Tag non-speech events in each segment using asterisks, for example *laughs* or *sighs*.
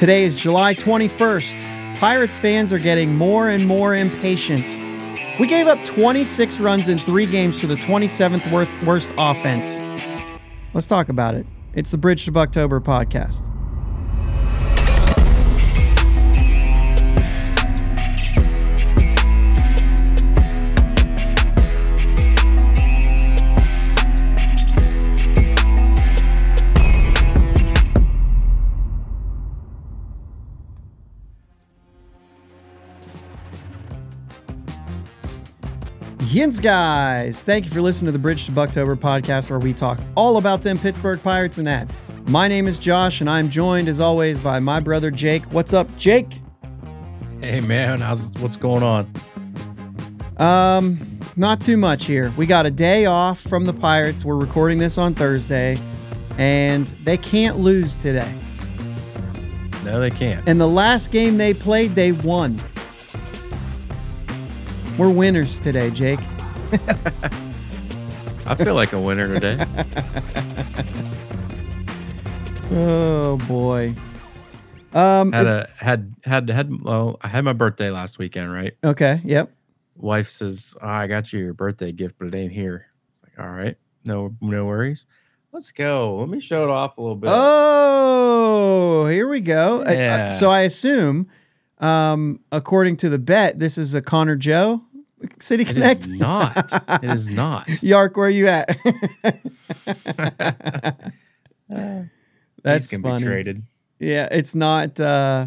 Today is July 21st. Pirates fans are getting more and more impatient. We gave up 26 runs in three games to the 27th worst, offense. Let's talk about it. It's the Bridge to Buctober podcast. Yins guys, thank you for listening to the Bridge to Buctober podcast where we talk all about them Pittsburgh Pirates and that. My name is Josh and I'm joined as always by my brother Jake. What's up, Jake? Hey man, how's what's going on? Um, not too much here. We got a day off from the Pirates. We're recording this on Thursday and they can't lose today. No, they can't. And the last game they played, they won. We're winners today, Jake. I feel like a winner today. Oh boy. Um. had a had had had well, I had my birthday last weekend, right? okay. Yep. Wife says, oh, "I got you your birthday gift, but it ain't here." It's like, "All right, no no worries. Let's go. Let me show it off a little bit." Oh, here we go. Uh, uh, Yeah. so I assume, um, according to the bet, this is a Connor Joe City Connect. It is not. It is *laughs* not. Yark, where are you at? *laughs* That's These can funny. be traded. Yeah, it's not. uh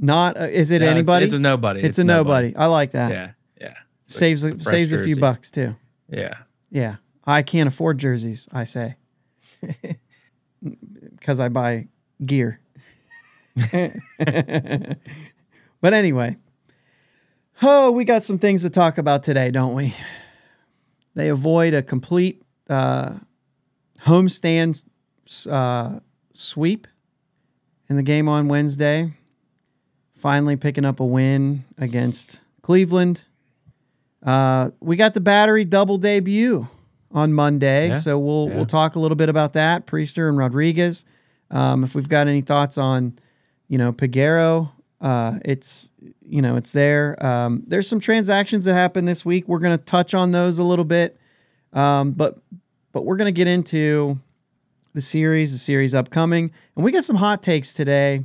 Not. Uh, is it No, anybody? It's, a nobody. It's a nobody. I like that. Yeah, yeah, saves a, saves a few bucks too. yeah. Yeah, I can't afford jerseys. I say *laughs* because I buy gear. but anyway, oh, we got some things to talk about today, don't we? They avoid a complete uh, homestand uh, sweep in the game on Wednesday. Finally, picking up a win against Cleveland. Uh, we got the battery double debut on Monday, Yeah, so we'll yeah. we'll talk a little bit about that. Priester and Rodriguez. Um, if we've got any thoughts on, you know, Peguero, uh, it's you know it's there. Um, there's some transactions that happened this week. We're gonna touch on those a little bit, um, but but we're gonna get into the series, the series upcoming, and we got some hot takes today.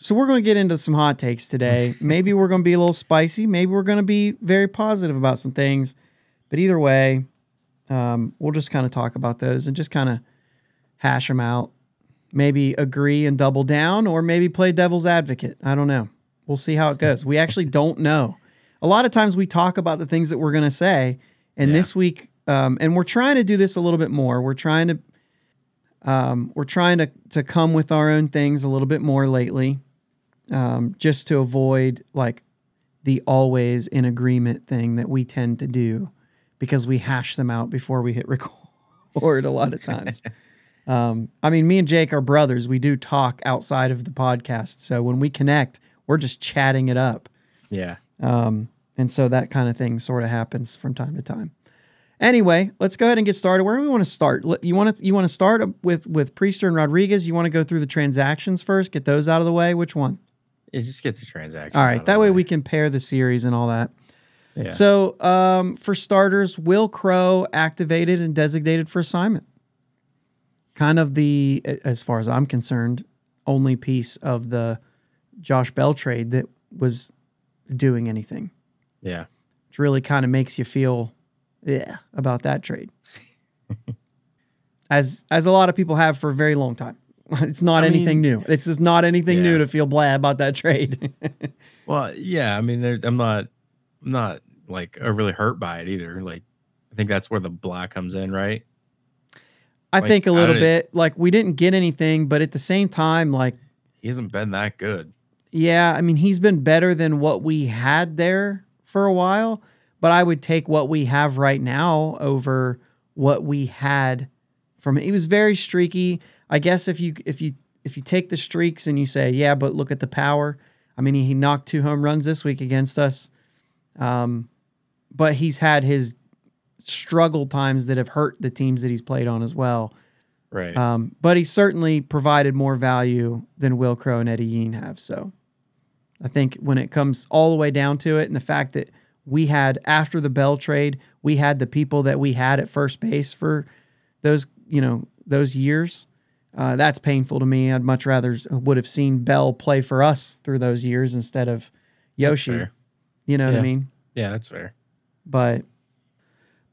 So we're going to get into some hot takes today. *laughs* maybe we're going to be a little spicy. Maybe we're going to be very positive about some things. But either way, um, we'll just kind of talk about those and just kind of hash them out. Maybe agree and double down, or maybe play devil's advocate. I don't know. We'll see how it goes. We actually *laughs* don't know. A lot of times we talk about the things that we're going to say, and Yeah. this week, um, and we're trying to do this a little bit more. We're trying to um, we're trying to to come with our own things a little bit more lately, um, just to avoid like the always in agreement thing that we tend to do, because we hash them out before we hit *laughs* record a lot of times. *laughs* um, I mean, me and Jake are brothers. We do talk outside of the podcast, so when we connect, we're just chatting it up. Yeah. Um, and so that kind of thing sort of happens from time to time. Anyway, let's go ahead and get started. Where do we want to start? You want to you want to start with with Priester and Rodriguez? You want to go through the transactions first, get those out of the way. Which one? Yeah, just get the transactions. All right, that way we can pair the series and all that. Yeah. So, um, for starters, Will Crowe activated and designated for assignment. Kind of the, as far as I'm concerned, only piece of the Josh Bell trade that was doing anything. yeah. which really kind of makes you feel yeah about that trade. *laughs* as as a lot of people have for a very long time. *laughs* It's not I anything mean, new. It's just not anything new to feel blah about that trade. *laughs* Well, yeah. I mean, I'm not, I'm not like overly hurt by it either. Like, I think that's where the blah comes in, right? I Like, think a little bit like we didn't get anything, but at the same time, like He hasn't been that good. yeah, I mean he's been better than what we had there for a while, but I would take what we have right now over what we had from he was very streaky. I guess if you if you if you take the streaks and you say, yeah, but look at the power. I mean, he, he knocked two home runs this week against us. Um, but he's had his struggle times that have hurt the teams that he's played on as well. Right. Um, but he certainly provided more value than Will Crowe and Eddy Yean have. So I think when it comes all the way down to it, and the fact that we had after the Bell trade, we had the people that we had at first base for those, you know, those years. Uh, that's painful to me. I'd much rather would have seen Bell play for us through those years instead of Yoshi. You know what I mean? yeah, that's fair. But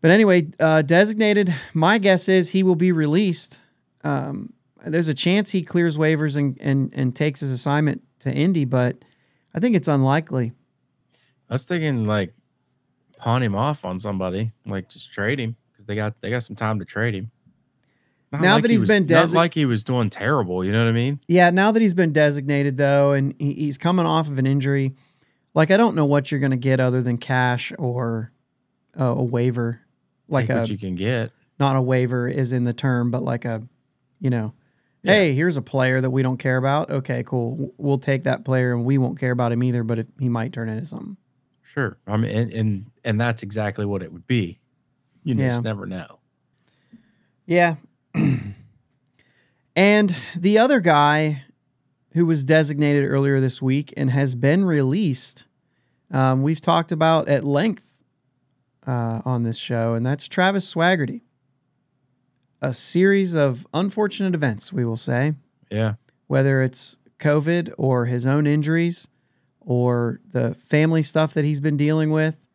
but anyway, uh, designated. My guess is he will be released. Um, there's a chance he clears waivers and, and and takes his assignment to Indy, but I think it's unlikely. I was thinking like pawn him off on somebody, like just trade him because they got they got some time to trade him. Not Now like that he he's was- been not desi- like he was doing terrible. You know what I mean? Yeah, now that he's been designated though, and he, he's coming off of an injury, like I don't know what you're going to get other than cash or uh, a waiver, like a what you can get. not a waiver is in the term, but like a, you know, Yeah. hey, here's a player that we don't care about. Okay, cool. We'll take that player and we won't care about him either, but if he might turn into something. Sure. I mean, and and, and that's exactly what it would be. You Yeah. just never know. Yeah. *clears throat* and the other guy who was designated earlier this week and has been released, um, we've talked about at length uh, on this show, and that's Travis Swaggerty. A series of unfortunate events, we will say. Yeah. whether it's COVID or his own injuries or the family stuff that he's been dealing with,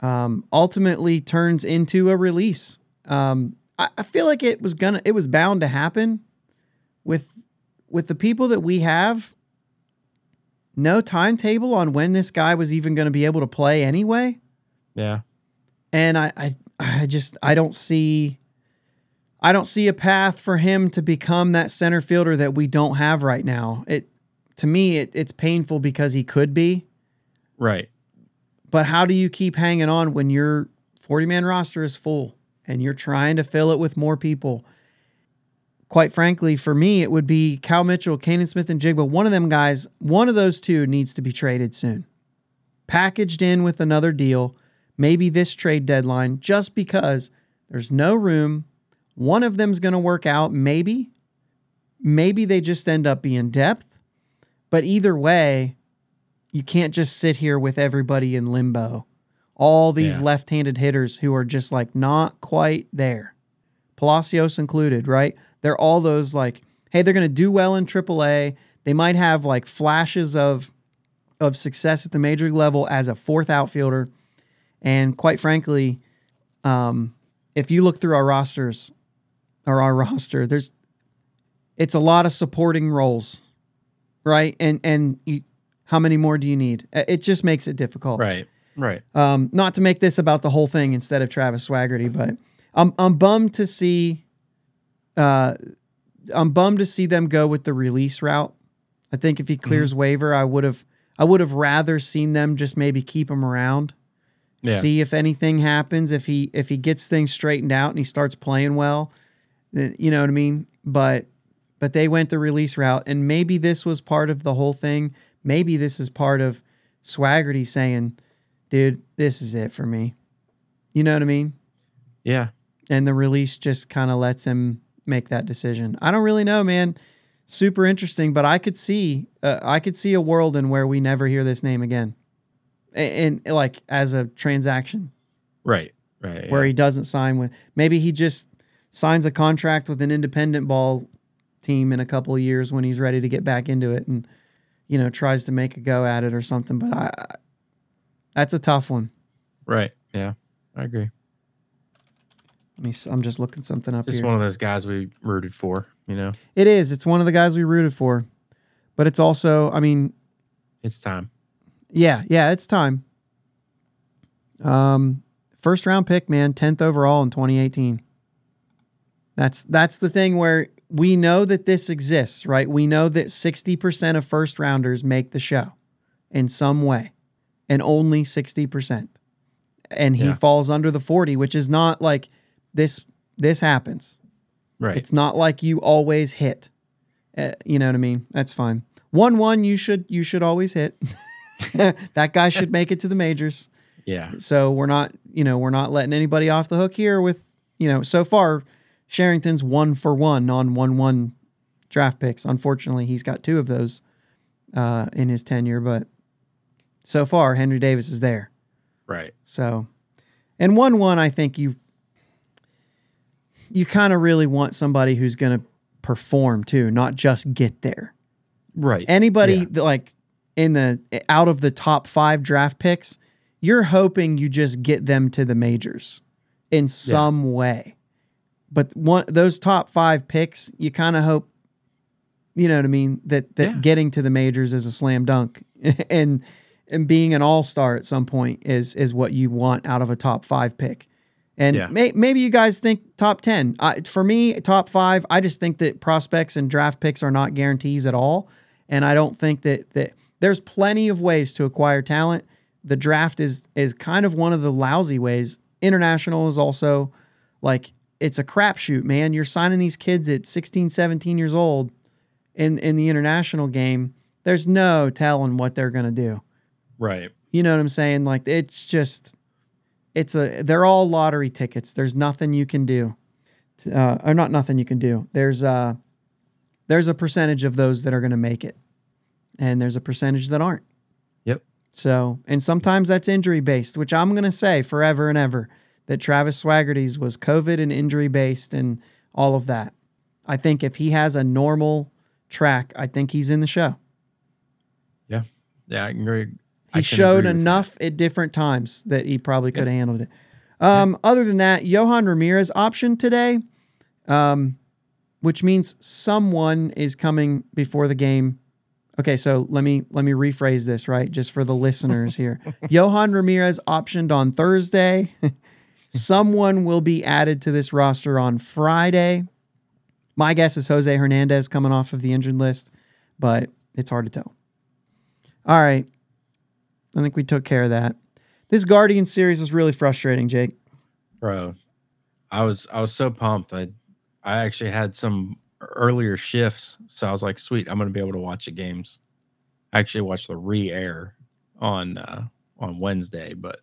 um, ultimately turns into a release. Um, I, I feel like it was gonna, it was bound to happen with with the people that we have. No timetable on when this guy was even going to be able to play anyway Yeah. And I, I I just I don't see I don't see a path for him to become that center fielder that we don't have right now. It to me it, it's painful because he could be, Right. but how do you keep hanging on when your 40 man roster is full and you're trying to fill it with more people? Quite frankly, for me, it would be Cal Mitchell, Canaan Smith, and Jigba. One of them guys, one of those two needs to be traded soon. Packaged in with another deal, maybe this trade deadline, just because there's no room. One of them's going to work out, maybe. Maybe they just end up being depth. But either way, you can't just sit here with everybody in limbo. All these Yeah. left handed hitters who are just like not quite there. Palacios included, right? They're all those like, hey, they're going to do well in AAA. They might have like flashes of of success at the major league level as a fourth outfielder. And quite frankly, um, if you look through our rosters or our *laughs* roster, there's it's a lot of supporting roles, right? And and you, how many more do you need? Uh, It just makes it difficult. Right. Right. Um, not to make this about the whole thing instead of Travis Swaggerty, but I'm I'm bummed to see. Uh, I'm bummed to see them go with the release route. I think if he clears waiver, I would have I would have rather seen them just maybe keep him around, Yeah. see if anything happens. If he if he gets things straightened out and he starts playing well, then, you know what I mean. But but they went the release route, and maybe this was part of the whole thing. Maybe this is part of Swaggerty saying, "Dude, this is it for me." You know what I mean? Yeah. and the release just kind of lets him make that decision. I don't really know, man. Super interesting, but I could see uh, I could see a world in where we never hear this name again, and, and like as a transaction Right. Right. where yeah. he doesn't sign with. Maybe he just signs a contract with an independent ball team in a couple of years when he's ready to get back into it, and you know tries to make a go at it or something. But I, I that's a tough one. Right. Yeah. I agree. Let me. I'm just looking something up Just here. one of those guys we rooted for, you know. It is. It's one of the guys we rooted for. But it's also, I mean, It's time. Yeah, yeah, it's time. Um first round pick, man, 10th overall in 2018. That's that's the thing where we know that this exists, right? We know that 60% of first rounders make the show in some way. And only 60%. And he Yeah. falls under the 40, which is not like this this happens. Right. It's not like you always hit. Uh, you know what I mean? That's fine. One one you should you should always hit. *laughs* *laughs* that guy should make it to the majors. yeah. So we're not you know we're not letting anybody off the hook here with you know so far Cherington's one for one on one one draft picks. Unfortunately, he's got two of those uh, in his tenure, but so far Henry Davis is there. Right. So, and one one, I think you you kind of really want somebody who's going to perform too, not just get there. Right. Anybody Yeah. that like in the out of the top five draft picks, you're hoping you just get them to the majors in some way. But one those top five picks, you kind of hope, you know what I mean, that that Yeah. getting to the majors is a slam dunk, *laughs* and and being an all star at some point is is what you want out of a top five pick. And Yeah. may, maybe you guys think top ten. I, for me, top five. I just think that prospects and draft picks are not guarantees at all, and I don't think that that there's plenty of ways to acquire talent. The draft is is kind of one of the lousy ways. International is also like it's a crapshoot, man. You're signing these kids at 16, 17 years old in in the international game. There's no telling what they're going to do. right. You know what I'm saying? Like it's just it's a they're all lottery tickets. There's nothing you can do. to- Uh, or not nothing you can do. There's a there's a percentage of those that are going to make it. And there's a percentage that aren't. Yep. So, and sometimes that's injury based, which I'm going to say forever and ever that Travis Swaggerty's was COVID and injury based and all of that. I think if he has a normal track, I think he's in the show. Yeah. Yeah. I can agree. He showed enough at different times that he probably could have handled it. Um, Other than that, Johan Ramirez option today, um, which means someone is coming before the game. Okay, so let me let me rephrase this right, just for the listeners here. *laughs* Johan Ramirez optioned on Thursday. someone will be added to this roster on Friday. My guess is Jose Hernandez coming off of the injured list, but it's hard to tell. All right. I think we took care of that. This Guardian series was really frustrating, Jake. bro. I was I was so pumped. I I actually had some earlier shifts, so I was like, sweet, I'm gonna be able to watch the games. I actually watched the re-air on uh on Wednesday, but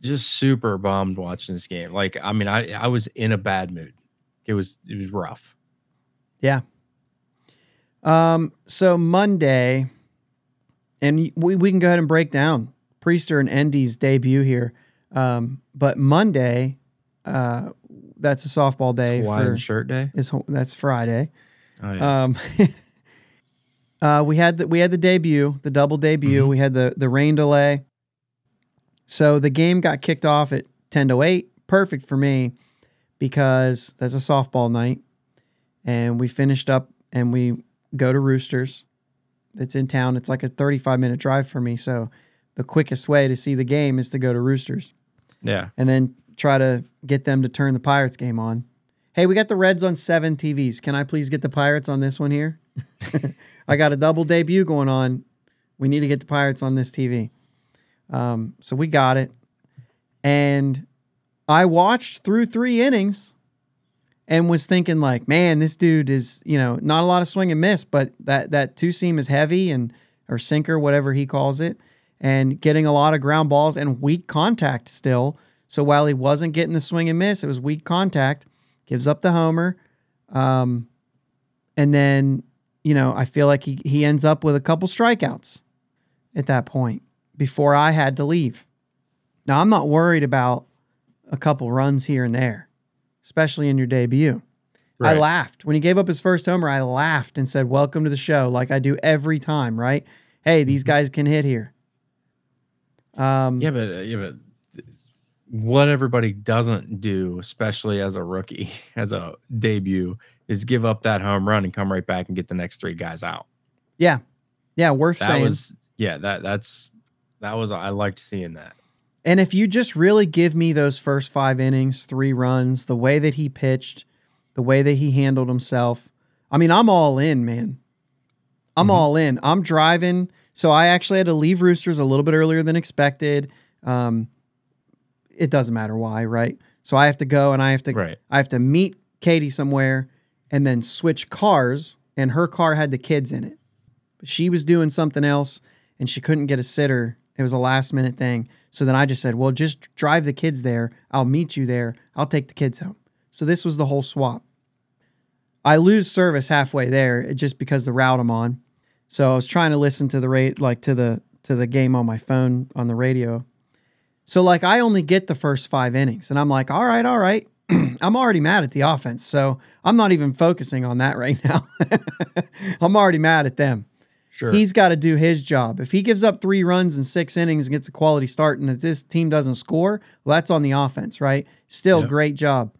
just super bummed watching this game. Like, I mean, I I was in a bad mood. It was it was rough. Yeah. Um, so Monday, and we, we can go ahead and break down Priester and Endy's debut here. Um, but Monday, uh, that's a softball day Hawaiian for shirt day. is that's Friday. Oh, yeah. Um, *laughs* uh, we had the we had the debut, the double debut. Mhm. We had the the rain delay. So the game got kicked off at ten to eight. Perfect for me because that's a softball night, and we finished up and we go to Roosters. That's in town. It's like a thirty five minute drive for me. So the quickest way to see the game is to go to Roosters yeah. and then try to get them to turn the Pirates game on. Hey, we got the Reds on seven TVs. Can I please get the Pirates on this one here? *laughs* I got a double debut going on. We need to get the Pirates on this TV. Um, so we got it. And I watched through three innings and was thinking like, man, this dude is, you know, not a lot of swing and miss, but that that two seam is heavy and or sinker, whatever he calls it, and getting a lot of ground balls and weak contact still. So while he wasn't getting the swing and miss, it was weak contact. Gives up the homer, um, and then you know I feel like he he ends up with a couple strikeouts at that point before I had to leave. Now I'm not worried about a couple runs here and there, especially in your debut. I laughed when he gave up his first homer. I laughed and said, "Welcome to the show," like I do every time. Right? Hey, these guys can hit here. Um, Yeah, but uh, yeah, but what everybody doesn't do, especially as a rookie, *laughs* as a debut, is give up that home run and come right back and get the next three guys out. yeah, yeah. Worth That saying. was yeah, that that's that was I liked seeing that. And if you just really give me those first five innings, three runs, the way that he pitched, the way that he handled himself, I mean, I'm all in, man. I'm Mhm. all in. I'm driving. So I actually had to leave Roosters a little bit earlier than expected. Um, it doesn't matter why, right? So I have to go and I have to Right. I have to meet Katie somewhere and then switch cars. And her car had the kids in it. But she was doing something else and she couldn't get a sitter. It was a last minute thing. So then I just said, well, just drive the kids there. I'll meet you there. I'll take the kids home. So this was the whole swap. I lose service halfway there just because the route I'm on. So I was trying to listen to the rate like to the to the game on my phone on the radio. So like I only get the first 5 innings and I'm like, "All right, all right. *clears throat* I'm already mad at the offense. So I'm not even focusing on that right *laughs* now. I'm already mad at them. Sure. He's got to do his job. If he gives up three runs in six innings and gets a quality start, and if this team doesn't score, well, that's on the offense, right? Still, Yep. great job.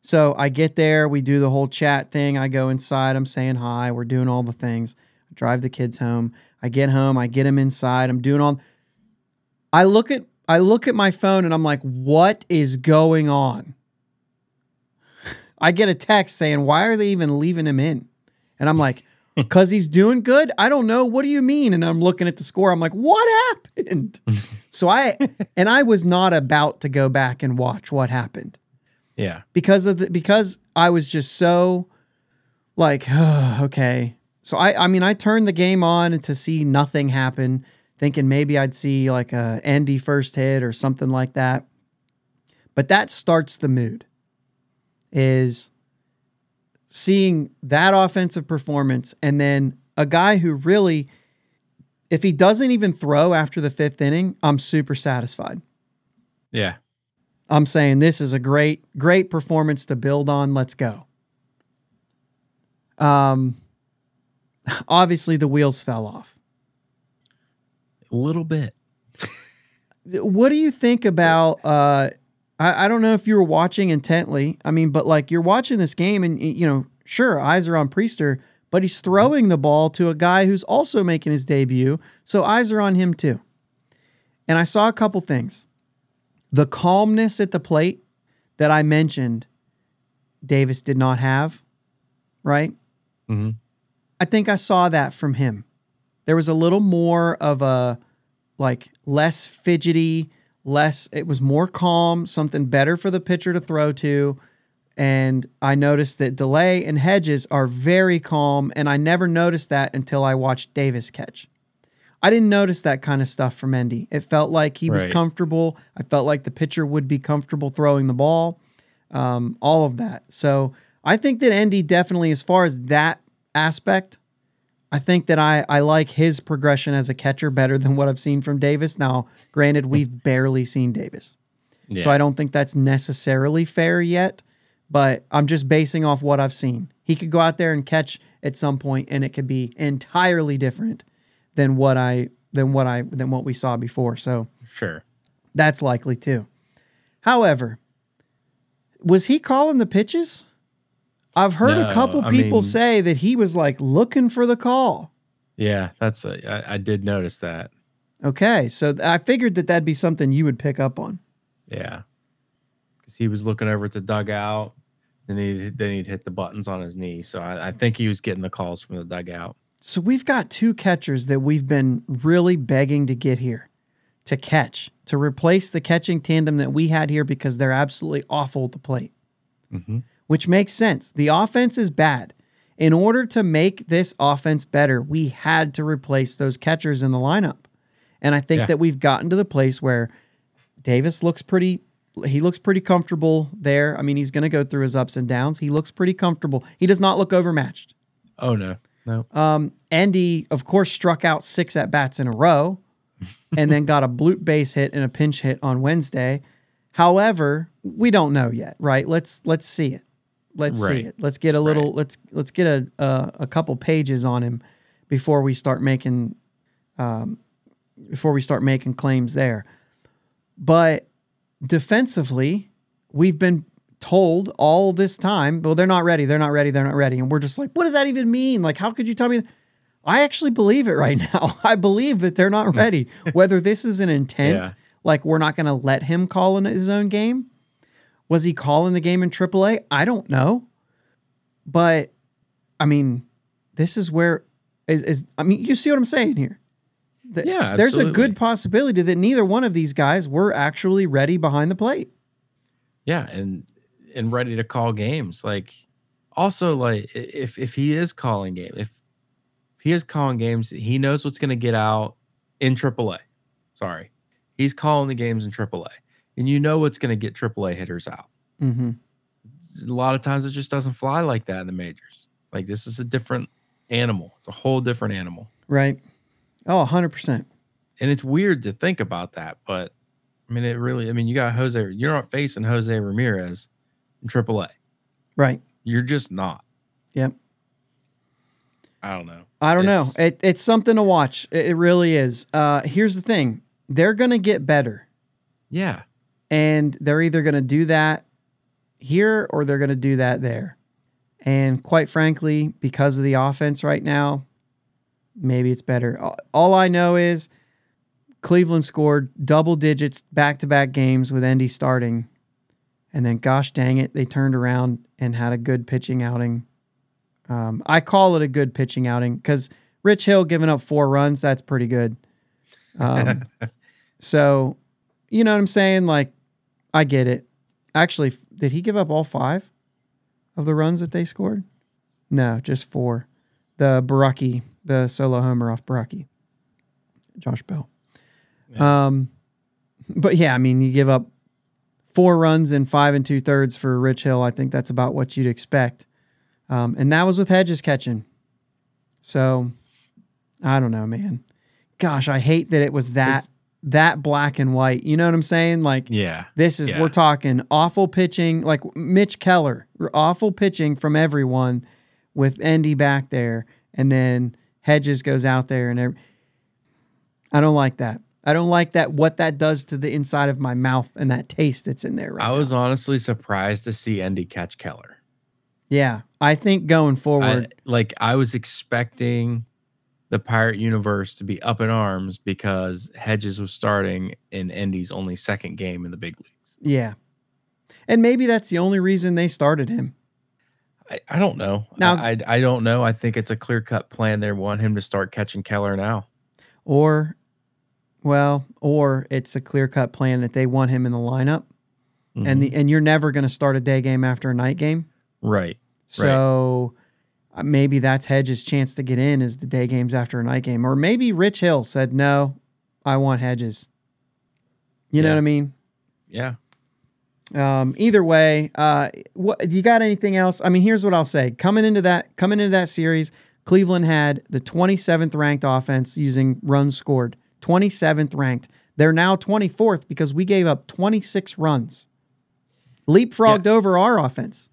So I get there, we do the whole chat thing. I go inside, I'm saying hi, we're doing all the things. I drive the kids home. I get home, I get them inside. I'm doing all. I look at I look at my phone and I'm like, what is going on? I get a text saying, why are they even leaving him in? And I'm like, *laughs* because he's doing good. I don't know. What do you mean? And I'm looking at the score. I'm like, what happened? *laughs* so I and I was not about to go back and watch what happened yeah. because of the because I was just so like *sighs* okay. So I I mean I turned the game on to see nothing happen, thinking maybe I'd see like a Endy first hit or something like that. But that starts the mood. Is seeing that offensive performance and then a guy who really if he doesn't even throw after the 5th inning, I'm super satisfied. Yeah. I'm saying this is a great, great performance to build on. Let's go. Um, *laughs* obviously the wheels fell off. A little bit. What do you think about? Uh, I, I don't know if you were watching intently. I mean, but like you're watching this game, and you know, sure, eyes are on Priester, but he's throwing the ball to a guy who's also making his debut, so eyes are on him too. And I saw a couple things. The calmness at the plate that I mentioned, Davis did not have, right? Mm-hmm. I think I saw that from him. There was a little more of a like less fidgety, less it was more calm, something better for the pitcher to throw to. And I noticed that Delay and Hedges are very calm, and I never noticed that until I watched Davis catch. I didn't notice that kind of stuff from Endy. It felt like he was Right. comfortable. I felt like the pitcher would be comfortable throwing the ball, um, all of that. So I think that Endy definitely, as far as that aspect, I think that I, I like his progression as a catcher better than what I've seen from Davis. Now, granted, we've barely seen Davis. Yeah. So I don't think that's necessarily fair yet, but I'm just basing off what I've seen. He could go out there and catch at some point and it could be entirely different than what I than what I than what we saw before. So sure. that's likely too. However, was he calling the pitches? I've heard a No, couple I people mean- say that he was like looking for the call. Yeah, that's a, I, I did notice that. Okay, so I figured that that'd be something you would pick up on. Yeah, because he was looking over at the dugout, then he then he'd hit the buttons on his knee. So I, I think he was getting the calls from the dugout. So we've got two catchers that we've been really begging to get here to catch, to replace the catching tandem that we had here because they're absolutely awful at the plate, Mhm. Which makes sense. The offense is bad. In order to make this offense better, we had to replace those catchers in the lineup. And I think Yeah. that we've gotten to the place where Davis looks pretty he looks pretty comfortable there. I mean, he's going to go through his ups and downs. He looks pretty comfortable. He does not look overmatched. Oh no, no. Um, Endy, of course, struck out six at bats in a row *laughs* and then got a bloop base hit and a pinch hit on Wednesday. However, we don't know yet, right? Let's let's see it. Let's see it. Let's get a little Right. let's let's get a, a a couple pages on him before we start making um before we start making claims there. But defensively, we've been told all this time, well, they're not ready, they're not ready, they're not ready. And we're just like, what does that even mean? Like, how could you tell me? I actually believe it right *laughs* now. I believe that they're not ready. Whether this is an intent, *laughs* Yeah. like we're not going to let him call in his own game. Was he calling the game in AAA? I don't know. But I mean, this is where is, is I mean, you see what I'm saying here? That Yeah, there's a good possibility that neither one of these guys were actually ready behind the plate. Yeah, and and ready to call games. Like also like if if he is calling game, if if he is calling games, he knows what's going to get out in AAA. Sorry, he's calling the games in AAA, and you know what's going to get AAA hitters out. Mm-hmm. a lot of times it just doesn't fly like that in the majors. Like this is a different animal. It's a whole different animal. Right. Oh, 100%. And it's weird to think about that, but I mean, it really, I mean, you got Jose, you're not facing Jose Ramirez in AAA. Right. You're just not. Yep. I don't know. I don't It's- know. It, it's something to watch. It, it really is. Uh, here's the thing they're going to get better. Yeah. And they're either going to do that here or they're going to do that there. And quite frankly, because of the offense right now, maybe it's better. All- I know is Cleveland scored double digits back to back games with Endy starting. And then, gosh dang it, they turned around and had a good pitching outing. Um, I call it a good pitching outing because Rich Hill giving up four runs, that's pretty good. Um, *laughs* so, you know what I'm saying? Like, I get it. Actually, did he give up all five of the runs that they scored? No, just four. The Borucki, the solo homer off Borucki, Josh Bell. Um, but yeah, I mean, you give up four runs in five and two thirds for Rich Hill. I think that's about what you'd expect. Um, and that was with Hedges catching. So I don't know, man. Gosh, I hate that it was that that black and white. You know what I'm saying? Like Yeah. this is Yeah. we're talking awful pitching, like Mitch Keller, awful pitching from everyone with Endy back there, and then Hedges goes out there and every, I don't like that. I don't like that. What that does to the inside of my mouth and that taste that's in there right I now. was honestly surprised to see Endy catch Keller. Yeah, I think going I, forward, like I was expecting the Pirate universe to be up in arms because Hedges was starting in Endy's only second game in the big leagues. yeah, and maybe that's the only reason they started him. I, I don't know. Now- I, I I don't know. I think it's a clear cut plan. They want him to start catching Keller now. or well, or it's a clear cut plan that they want him in the lineup, and Mm-hmm. the and you're never going to start a day game after a night game. right. So uh, maybe that's Hedges' chance to get in is the day games after a night game, or maybe Rich Hill said no, I want Hedges. You know what I mean? Yeah. Um, either way, uh, what you got anything else? I mean, here's what I'll say: coming into that, coming into that series, Cleveland had the 27th ranked offense using runs scored, 27th ranked. They're now 24th because we gave up 26 runs, leapfrogged over our offense,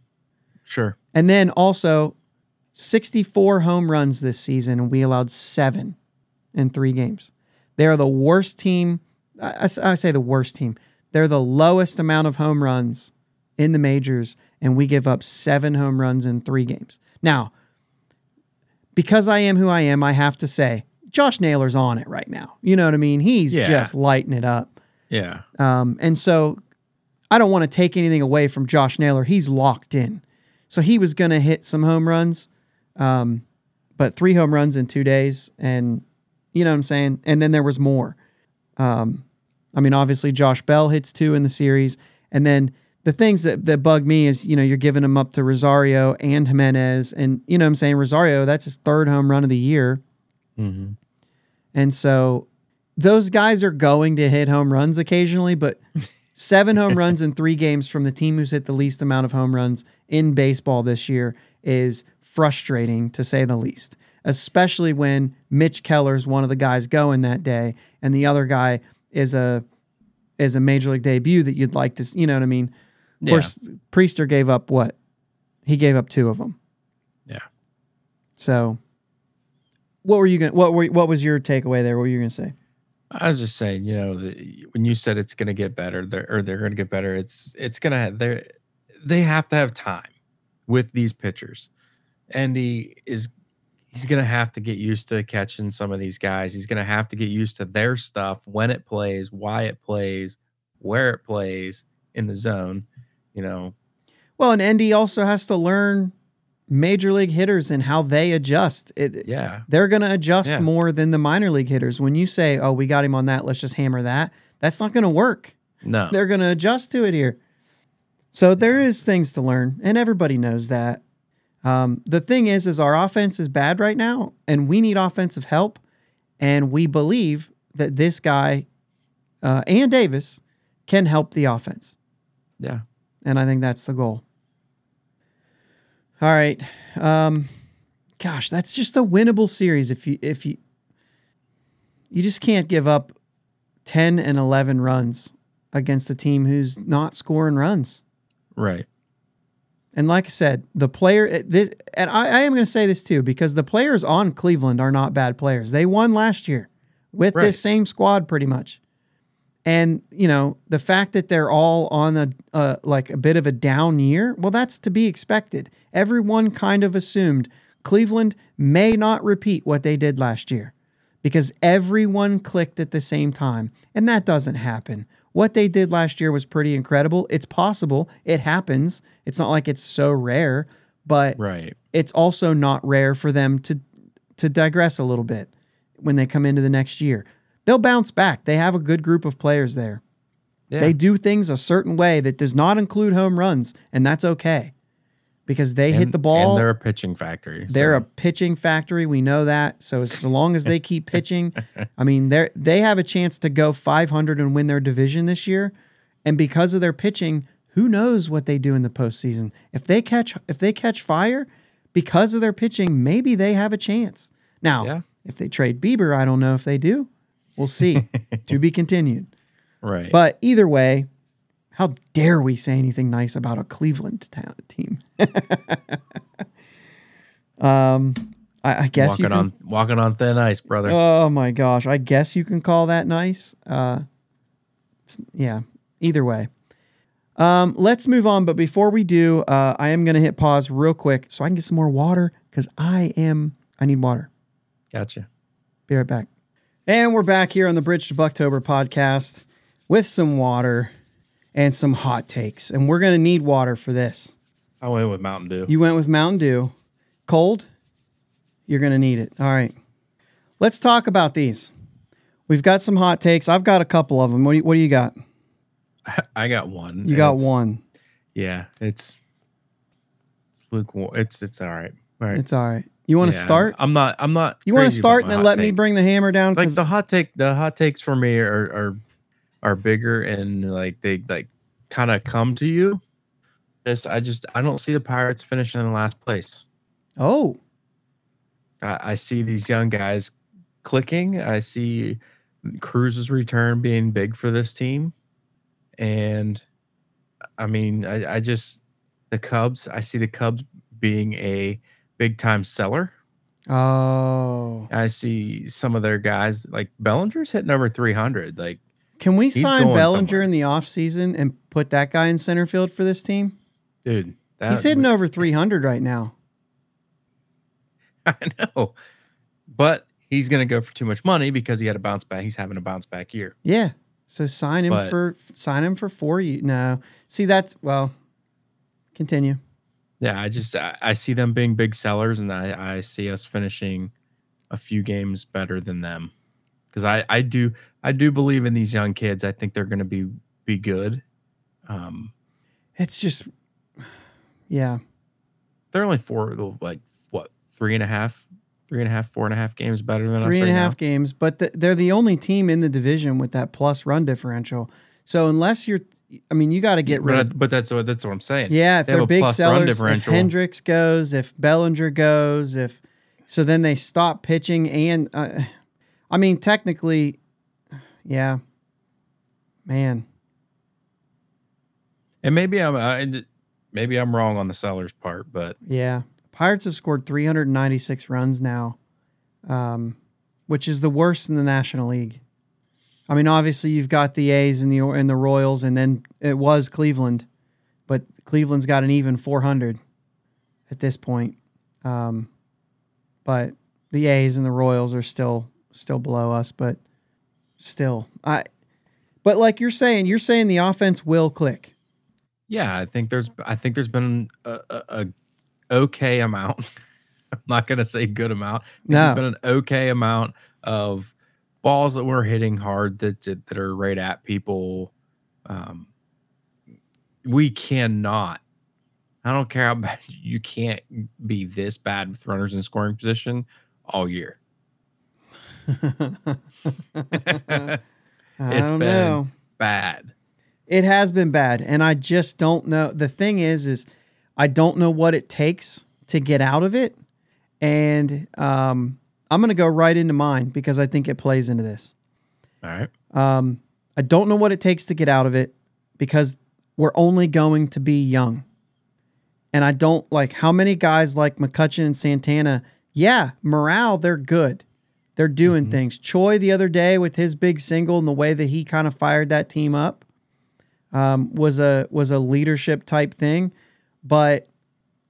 Sure. and then also 64 home runs this season, and we allowed seven in three games. They are the worst team. I say the worst team. They're the lowest amount of home runs in the majors, and we give up seven home runs in three games. Now, because I am who I am, I have to say Josh Naylor's on it right now. You know what I mean? He's Yeah. just lighting it up. Yeah. Um, and so I don't want to take anything away from Josh Naylor. He's locked in. So he was going to hit some home runs, um, but three home runs in two days. And you know what I'm saying? And then there was more. Um, I mean, obviously, Josh Bell hits two in the series. And then the things that, that bug me is, you know, you're giving him up to Rosario and Giménez. And, you know what I'm saying? Rosario, that's his third home run of the year. hmm And so those guys are going to hit home runs occasionally, but *laughs* seven home runs in three games from the team who's hit the least amount of home runs in baseball this year is frustrating to say the least, especially when Mitch Keller's one of the guys going that day and the other guy is a is a major league debut that you'd like to, you know what I mean? Of Yeah. course, Priester gave up what? He gave up two of them. Yeah. So, what were you going? What were? What was your takeaway there? What were you going to say? I was just saying, you know, the, when you said it's going to get better, they're, or they're going to get better, it's it's going to they they have to have time with these pitchers. Endy is he's going to have to get used to catching some of these guys. He's going to have to get used to their stuff, when it plays, why it plays, where it plays in the zone. You know, Well, and Endy also has to learn major league hitters and how they adjust. It, yeah, They're going to adjust Yeah. more than the minor league hitters. When you say, "Oh, we got him on that, let's just hammer that," that's not going to work. no, They're going to adjust to it here. So there is things to learn, and everybody knows that. Um, the thing is, is our offense is bad right now, and we need offensive help. And we believe that this guy uh, and Davis can help the offense, yeah. and I think that's the goal. All right. Um, gosh, that's just a winnable series. If you if you you just can't give up ten and eleven runs against a team who's not scoring runs. Right. And like I said, the player eh, this and I, I am going to say this too because the players on Cleveland are not bad players. They won last year with Right. this same squad pretty much. And you know the fact that they're all on a uh, like a bit of a down year, well, that's to be expected. Everyone kind of assumed Cleveland may not repeat what they did last year because everyone clicked at the same time, and that doesn't happen. What they did last year was pretty incredible. It's possible. It happens. It's not like it's so rare, but Right. it's also not rare for them to to digress a little bit when they come into the next year. They'll bounce back. They have a good group of players there. Yeah. They do things a certain way that does not include home runs, and that's okay. Because they hit the ball. And they're a pitching factory. They're a pitching factory. We know that. So as long as they keep *laughs* pitching, I mean, they they have a chance to go 500 and win their division this year. And because of their pitching, who knows what they do in the postseason? If they catch if they catch fire because of their pitching, maybe they have a chance. Now, Yeah. if they trade Bieber, I don't know if they do. We'll see. *laughs* to be continued. right. But either way, how dare we say anything nice about a Cleveland ta- team? *laughs* um, I, I guess walking you can. on walking on thin ice, brother. Oh my gosh, I guess you can call that nice. Uh, yeah. Either way, um, let's move on. But before we do, uh, I am going to hit pause real quick so I can get some more water because I am I need water. Gotcha. Be right back. And we're back here on the Bridge to Buctober podcast with some water and some hot takes. And we're going to need water for this. I went with Mountain Dew. You went with Mountain Dew. Cold? You're going to need it. All right. Let's talk about these. We've got some hot takes. I've got a couple of them. What do you, what do you got? *laughs* I got one. You got one. Yeah, it's it's lukewarm. It's it's all right. All right. It's all right. You want to Yeah, start? I'm not. I'm not. You want to start and then let me bring the hammer down? like the hot take. The hot takes for me are are are bigger and like they like kind of come to you. Just I just I don't see the Pirates finishing in the last place. oh, I, I see these young guys clicking. I see Cruz's return being big for this team, and I mean, I, I just the Cubs. I see the Cubs being a big time seller. oh. I see some of their guys like Bellinger's hitting over three hundred. Like, Can we He's sign going Bellinger somewhere. in the offseason and put that guy in center field for this team? dude, that He's hitting over 300 right now. *laughs* I know, but he's gonna go for too much money because he had a bounce back. He's having a bounce back year. Yeah. So sign him But- for sign him for four. You no. See that's well. Continue. Yeah, I just I, I see them being big sellers, and I I see us finishing a few games better than them because I I do I do believe in these young kids. I think they're going to be be good. Um, It's just, *sighs* yeah, they're only four like what three and a half, three and a half, four and a half games better than three us and a right half now. games, but th- they're the only team in the division with that plus run differential. So unless you're, I mean, you got to get rid. But, of but that's what that's what I'm saying. Yeah, if they they're big sellers, if. Hendricks goes, if Bellinger goes, if so, then they stop pitching. And uh, I mean, technically, yeah, man, and maybe I'm I, maybe I'm wrong on the sellers part, but yeah. Pirates have scored 396 runs now, um, which is the worst in the National League. I mean, obviously you've got the A's and the and the Royals, and then it was Cleveland, but Cleveland's got an even 400 at this point. Um, but the A's and the Royals are still still below us, but still, I. But like you're saying, you're saying the offense will click. Yeah, I think there's I think there's been a, a, a okay amount. *laughs* I'm not gonna say good amount. No. There's been an okay amount of balls that we're hitting hard that that that are right at people. Um, we cannot. I don't care how bad *laughs* you can't be this bad with runners in scoring position all year. I It's don't been- know. Bad. It has been bad, and I just don't know. The thing is, is I don't know what it takes to get out of it. And um, I'm going to go right into mine because I think it plays into this. All right. Um, I don't know what it takes to get out of it because we're only going to be young. And I don't like how many guys like McCutcheon and Santana, yeah, morale, they're good. They're doing things. Choi the other day with his big single and the way that he kind of fired that team up um, was a was a leadership type thing. But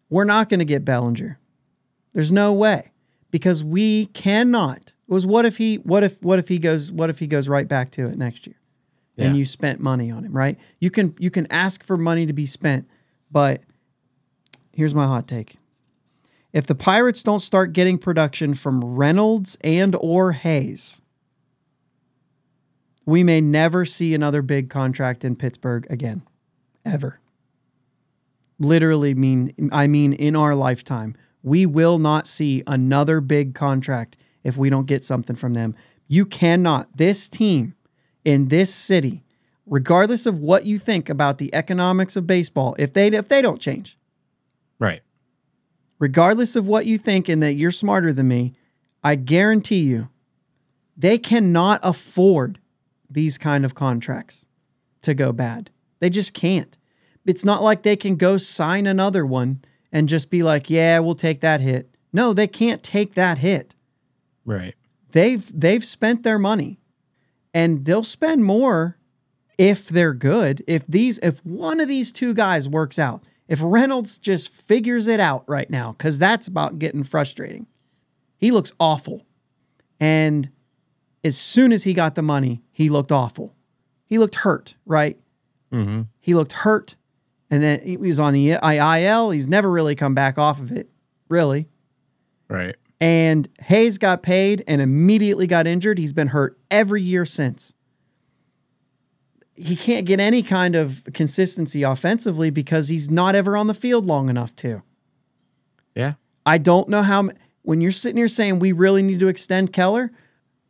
we're not going to get Bellinger. There's no way because we cannot. It was what if he what if what if he goes what if he goes right back to it next year, and you spent money on him, right? You can you can ask for money to be spent, but here's my hot take. If the Pirates don't start getting production from Reynolds and or Hayes, we may never see another big contract in Pittsburgh again. Ever. Literally mean I mean in our lifetime. We will not see another big contract if we don't get something from them. You cannot this team in this city, regardless of what you think about the economics of baseball, if they if they don't change, Right. Regardless of what you think and that you're smarter than me, I guarantee you, they cannot afford these kind of contracts to go bad. They just can't. It's not like they can go sign another one and just be like, "Yeah, we'll take that hit." No, they can't take that hit. Right. They've they've spent their money. And they'll spend more if they're good. If these if one of these two guys works out. If Reynolds just figures it out right now cuz that's about getting frustrating. He looks awful. And as soon as he got the money, he looked awful. He looked hurt, right? Mm-hmm. He looked hurt. And then he was on the IL. He's never really come back off of it, really. Right. And Hayes got paid and immediately got injured. He's been hurt every year since. He can't get any kind of consistency offensively because he's not ever on the field long enough to. Yeah. I don't know how, when you're sitting here saying we really need to extend Keller,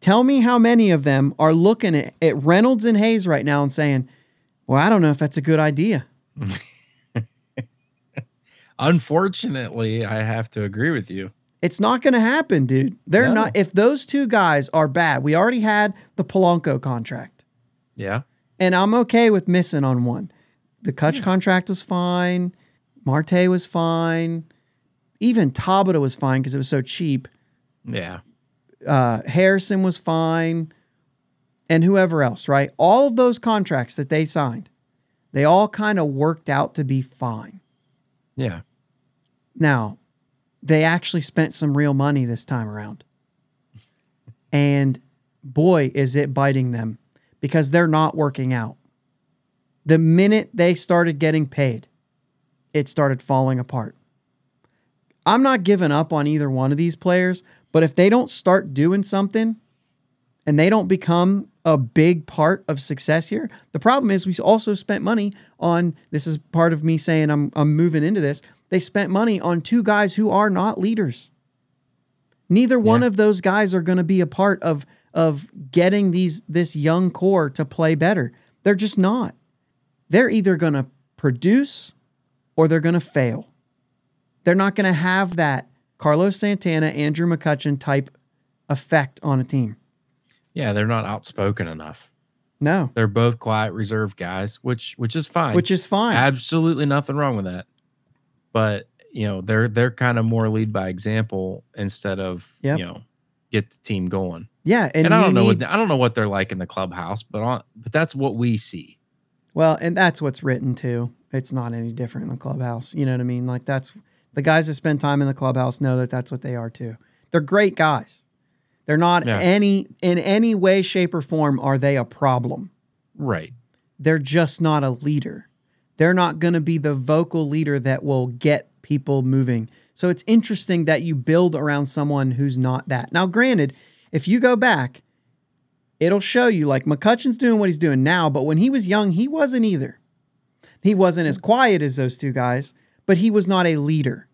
tell me how many of them are looking at, at Reynolds and Hayes right now and saying, well, I don't know if that's a good idea. *laughs* Unfortunately, I have to agree with you. It's not going to happen, dude. They're No. not. If those two guys are bad, we already had the Polanco contract. Yeah. And I'm okay with missing on one. The Kutch contract was fine. Marte was fine. Even Tabata was fine because it was so cheap. Yeah. Uh, Harrison was fine. And whoever else, right? All of those contracts that they signed, they all kind of worked out to be fine. Yeah. Now, they actually spent some real money this time around. And boy, is it biting them because they're not working out. The minute they started getting paid, it started falling apart. I'm not giving up on either one of these players, but if they don't start doing something and they don't become a big part of success here, the problem is we also spent money on this is part of me saying I'm I'm moving into this. They spent money on two guys who are not leaders. Neither one of those guys are going to be a part of of getting these this young core to play better. They're just not. They're either going to produce or they're going to fail. They're not going to have that Carlos Santana, Andrew McCutchen type effect on a team. Yeah. They're not outspoken enough. No, They're both quiet, reserved guys, which which is fine. which is fine. absolutely nothing wrong with that. But you know, they're they're kind of more lead by example instead of Yep. you know get the team going. Yeah, and, And, I don't know need- what I don't know what they're like in the clubhouse, but on, but that's what we see. Well, and that's what's written too. It's not any different in the clubhouse. You know what I mean? Like that's the guys that spend time in the clubhouse know that that's what they are too. They're great guys. They're not Yeah. any in any way, shape, or form are they a problem. Right. They're just not a leader. They're not going to be the vocal leader that will get people moving. So it's interesting that you build around someone who's not that. Now, granted, if you go back, it'll show you like McCutchen's doing what he's doing now, but when he was young, he wasn't either. He wasn't as quiet as those two guys, but he was not a leader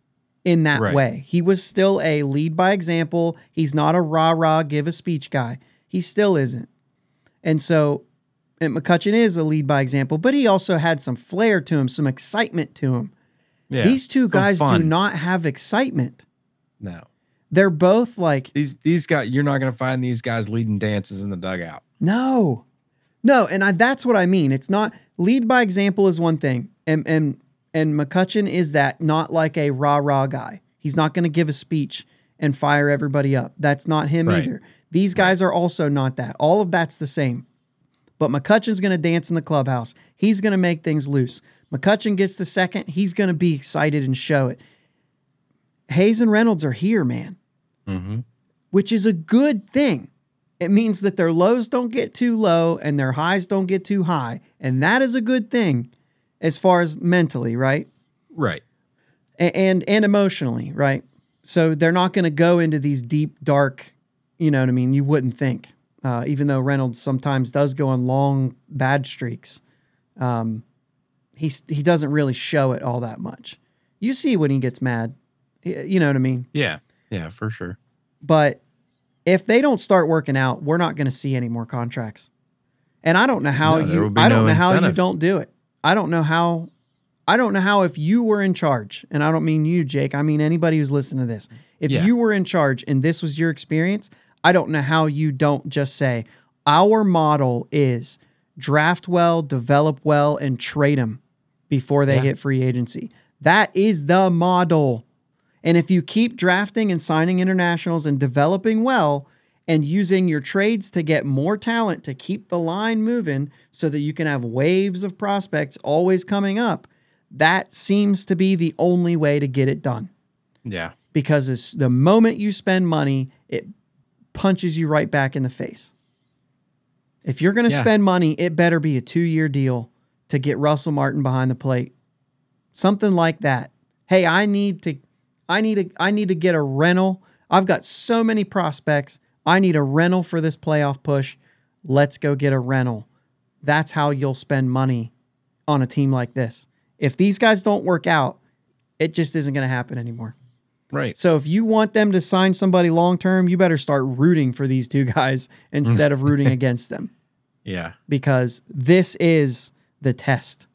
in that Right. way. He was still a lead by example. He's not a rah rah give a speech guy. He still isn't. And so and McCutchen is a lead by example, but he also had some flair to him, some excitement to him. Yeah. These two guys do not have excitement. No. They're both like, These these guys you're not gonna find these guys leading dances in the dugout. no, no, and I, that's what I mean. It's not lead by example is one thing, and and and McCutchen is that not like a rah rah guy. He's not going to give a speech and fire everybody up. That's not him Right. either. These guys are also not that. All of that's the same. But McCutchen's going to dance in the clubhouse. He's going to make things loose. McCutchen gets the second. He's going to be excited and show it. Hayes and Reynolds are here, man, Mm-hmm. which is a good thing. It means that their lows don't get too low and their highs don't get too high. And that is a good thing as far as mentally, right? Right. A- and and emotionally, right? So they're not going to go into these deep, dark, you know what I mean? You wouldn't think, uh, even though Reynolds sometimes does go on long bad streaks. Um, he's he doesn't really show it all that much. You see when he gets mad, you know what I mean? Yeah. Yeah, for sure. But if they don't start working out, we're not going to see any more contracts. And I don't know how No, you I don't no know how you don't do it. I don't know how I don't know how if you were in charge, and I don't mean you, Jake, I mean anybody who's listening to this. If Yeah. you were in charge and this was your experience, I don't know how you don't just say, our model is draft well, develop well, and trade them before they Yeah. hit free agency. That is the model. And if you keep drafting and signing internationals and developing well and using your trades to get more talent to keep the line moving so that you can have waves of prospects always coming up, that seems to be the only way to get it done. Yeah. Because it's the moment you spend money, it punches you right back in the face. If you're going to Yeah. spend money, it better be a two year deal to get Russell Martin behind the plate. Something like that. Hey, I need to I need to I need to get a rental. I've got so many prospects. I need a rental for this playoff push. Let's go get a rental. That's how you'll spend money on a team like this. If these guys don't work out, it just isn't going to happen anymore. Right. So if you want them to sign somebody long term, you better start rooting for these two guys *laughs* instead of rooting *laughs* against them Yeah. because this is the test.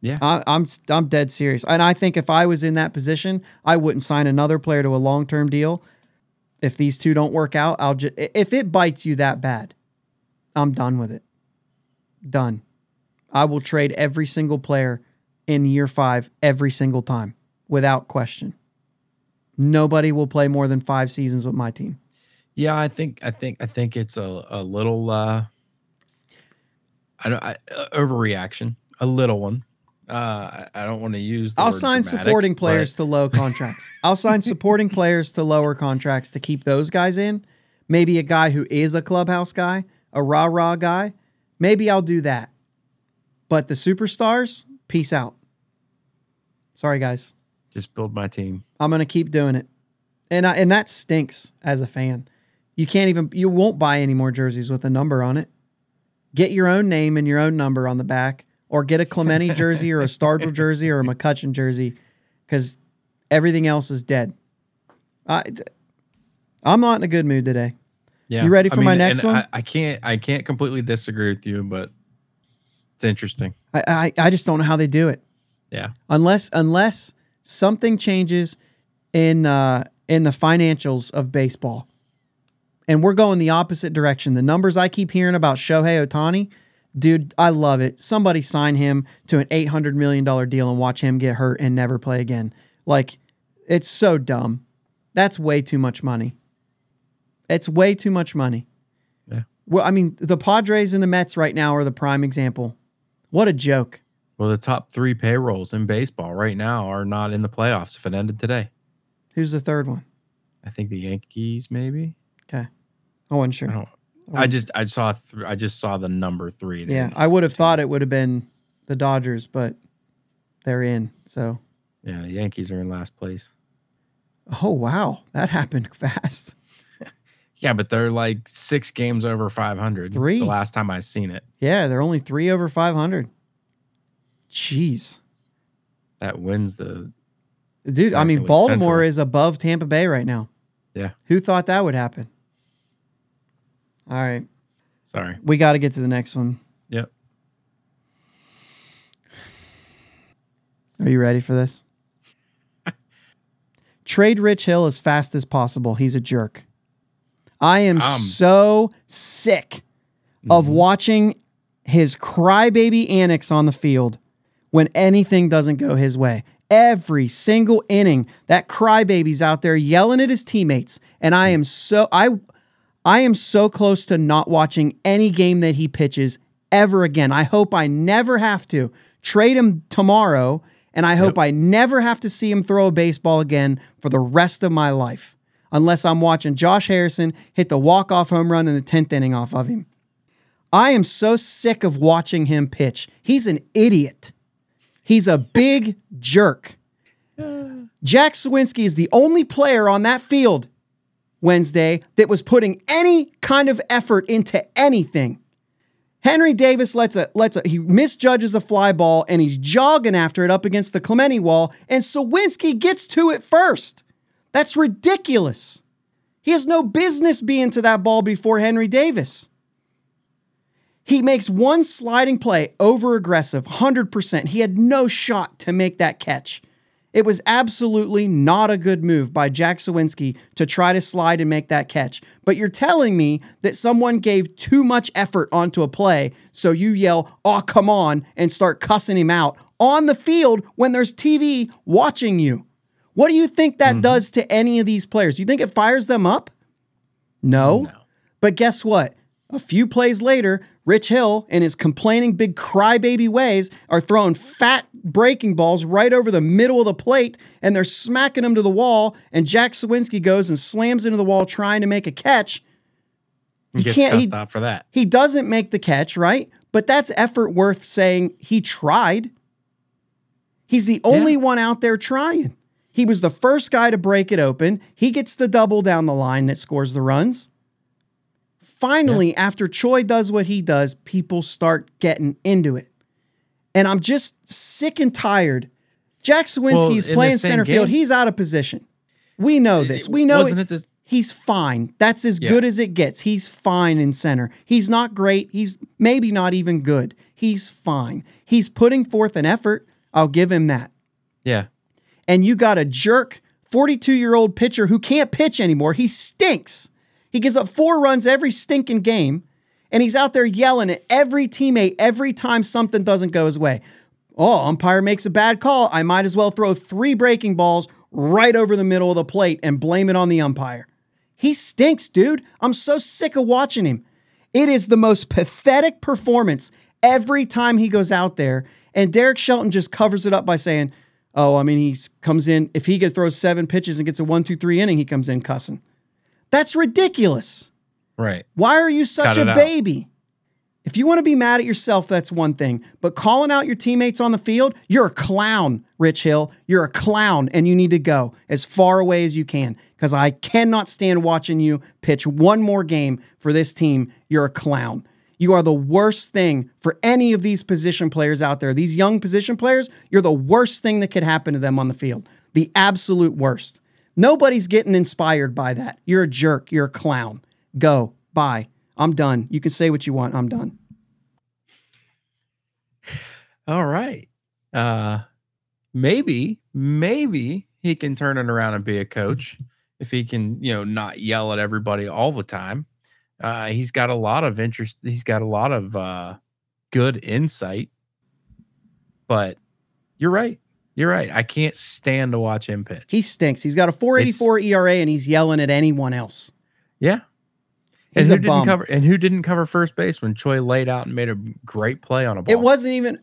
Yeah. I, I'm I'm dead serious, and I think if I was in that position, I wouldn't sign another player to a long term deal. If these two don't work out, I'll just if it bites you that bad, I'm done with it. Done. I will trade every single player in year five every single time without question. Nobody will play more than five seasons with my team. Yeah, I think I think I think it's a, a little uh I don't I, uh, overreaction, a little one. Uh I, I don't want to use the I'll word sign dramatic, supporting players but- to low contracts. *laughs* I'll sign supporting players to lower contracts to keep those guys in. Maybe a guy who is a clubhouse guy, a rah rah guy. Maybe I'll do that. But the superstars, peace out. Sorry, guys. just build my team. I'm gonna keep doing it, and I, and that stinks as a fan. You can't even you won't buy any more jerseys with a number on it. Get your own name and your own number on the back, or get a Clemente *laughs* jersey or a Stargell jersey or a McCutchen jersey, because everything else is dead. I, I'm not in a good mood today. Yeah. You ready I for my next one? I, I can't I can't completely disagree with you, but it's interesting. I, I I just don't know how they do it. Yeah. unless unless something changes in uh, in the financials of baseball, and we're going the opposite direction. The numbers I keep hearing about Shohei Ohtani, dude, I love it. Somebody sign him to an eight hundred million dollar deal and watch him get hurt and never play again. Like, it's so dumb. That's way too much money. It's way too much money. Yeah. Well, I mean, the Padres and the Mets right now are the prime example. What a joke. Well, the top three payrolls in baseball right now are not in the playoffs if it ended today. Who's the third one? I think the Yankees, maybe. Okay. I wasn't I sure. don't. I mm. just I saw th- I just saw the number three. Yeah, I would have thought it would have been the Dodgers, but they're in. So, Yeah, the Yankees are in last place. oh wow, that happened *laughs* fast. Yeah, but they're like six games over 500. Three. The last time I seen it. Yeah, they're only three over five hundred. Jeez, That wins the. dude. I mean, Baltimore Central. is above Tampa Bay right now. Yeah. Who thought that would happen? All right, Sorry. we got to get to the next one. Yep. Are you ready for this? *laughs* Trade Rich Hill as fast as possible. He's a jerk. I am Um, so sick of watching his crybaby annex on the field when anything doesn't go his way. Every single inning, that crybaby's out there yelling at his teammates, and I am so I I am so close to not watching any game that he pitches ever again. I hope I never have to trade him tomorrow, and I hope I never have to see him throw a baseball again for the rest of my life, unless I'm watching Josh Harrison hit the walk-off home run in the 10th inning off of him. I am so sick of watching him pitch. He's an idiot. He's a big jerk. *sighs* Jack Suwinski is the only player on that field Wednesday that was putting any kind of effort into anything. Henry Davis lets a lets a he misjudges a fly ball and he's jogging after it up against the Clemente wall, and Suwinski gets to it first. That's ridiculous. He has no business being to that ball before Henry Davis. He makes one sliding play over aggressive, 100%. He had no shot to make that catch. It was absolutely not a good move by Jack Suwinski to try to slide and make that catch. But you're telling me that someone gave too much effort onto a play, so you yell, oh, come on, and start cussing him out on the field when there's TV watching you. What do you think that mm-hmm. does to any of these players? You think it fires them up? No. No. But guess what? A few plays later, Rich Hill, in his complaining big crybaby ways, are throwing fat breaking balls right over the middle of the plate, and they're smacking them to the wall. And Jack Suwinski goes and slams into the wall trying to make a catch. He gets can't- he- out for that. He doesn't make the catch, right? But that's effort worth saying he tried. He's the only one out there trying. He was the first guy to break it open. He gets the double down the line that scores the runs. Finally, after Choi does what he does, people start getting into it. And I'm just sick and tired. Jack Suwinski is in the playing center field. He's out of position. We know this. We know Wasn't it the- he's fine. That's as Yeah. good as it gets. He's fine in center. He's not great. He's maybe not even good. He's fine. He's putting forth an effort. I'll give him that. Yeah. And you got a jerk 42 year old pitcher who can't pitch anymore. He stinks. He gives up four runs every stinking game. And he's out there yelling at every teammate every time something doesn't go his way. Oh, umpire makes a bad call. I might as well throw three breaking balls right over the middle of the plate and blame it on the umpire. He stinks, dude. I'm so sick of watching him. It is the most pathetic performance every time he goes out there. And Derek Shelton just covers it up by saying, Oh, I mean, he comes in, if he gets throws seven pitches and gets a one, two, three inning, he comes in cussing. That's ridiculous. Right. Why are you such Cut a out. baby? If you want to be mad at yourself, that's one thing. But calling out your teammates on the field, you're a clown, Rich Hill. You're a clown, and you need to go as far away as you can because I cannot stand watching you pitch one more game for this team. You're a clown. You are the worst thing for any of these position players out there. These young position players, you're the worst thing that could happen to them on the field. The absolute worst. Nobody's getting inspired by that. You're a jerk. You're a clown. Go. Bye. I'm done. You can say what you want. I'm done. All right. Uh maybe, maybe he can turn it around and be a coach if he can, you know, not yell at everybody all the time. Uh he's got a lot of interest, he's got a lot of uh good insight. But you're right. You're right. I can't stand to watch him pitch. He stinks. He's got a 484 ERA and he's yelling at anyone else. Yeah. He's and a who didn't bum. cover and who didn't cover first base when Choi laid out and made a great play on a ball? It wasn't even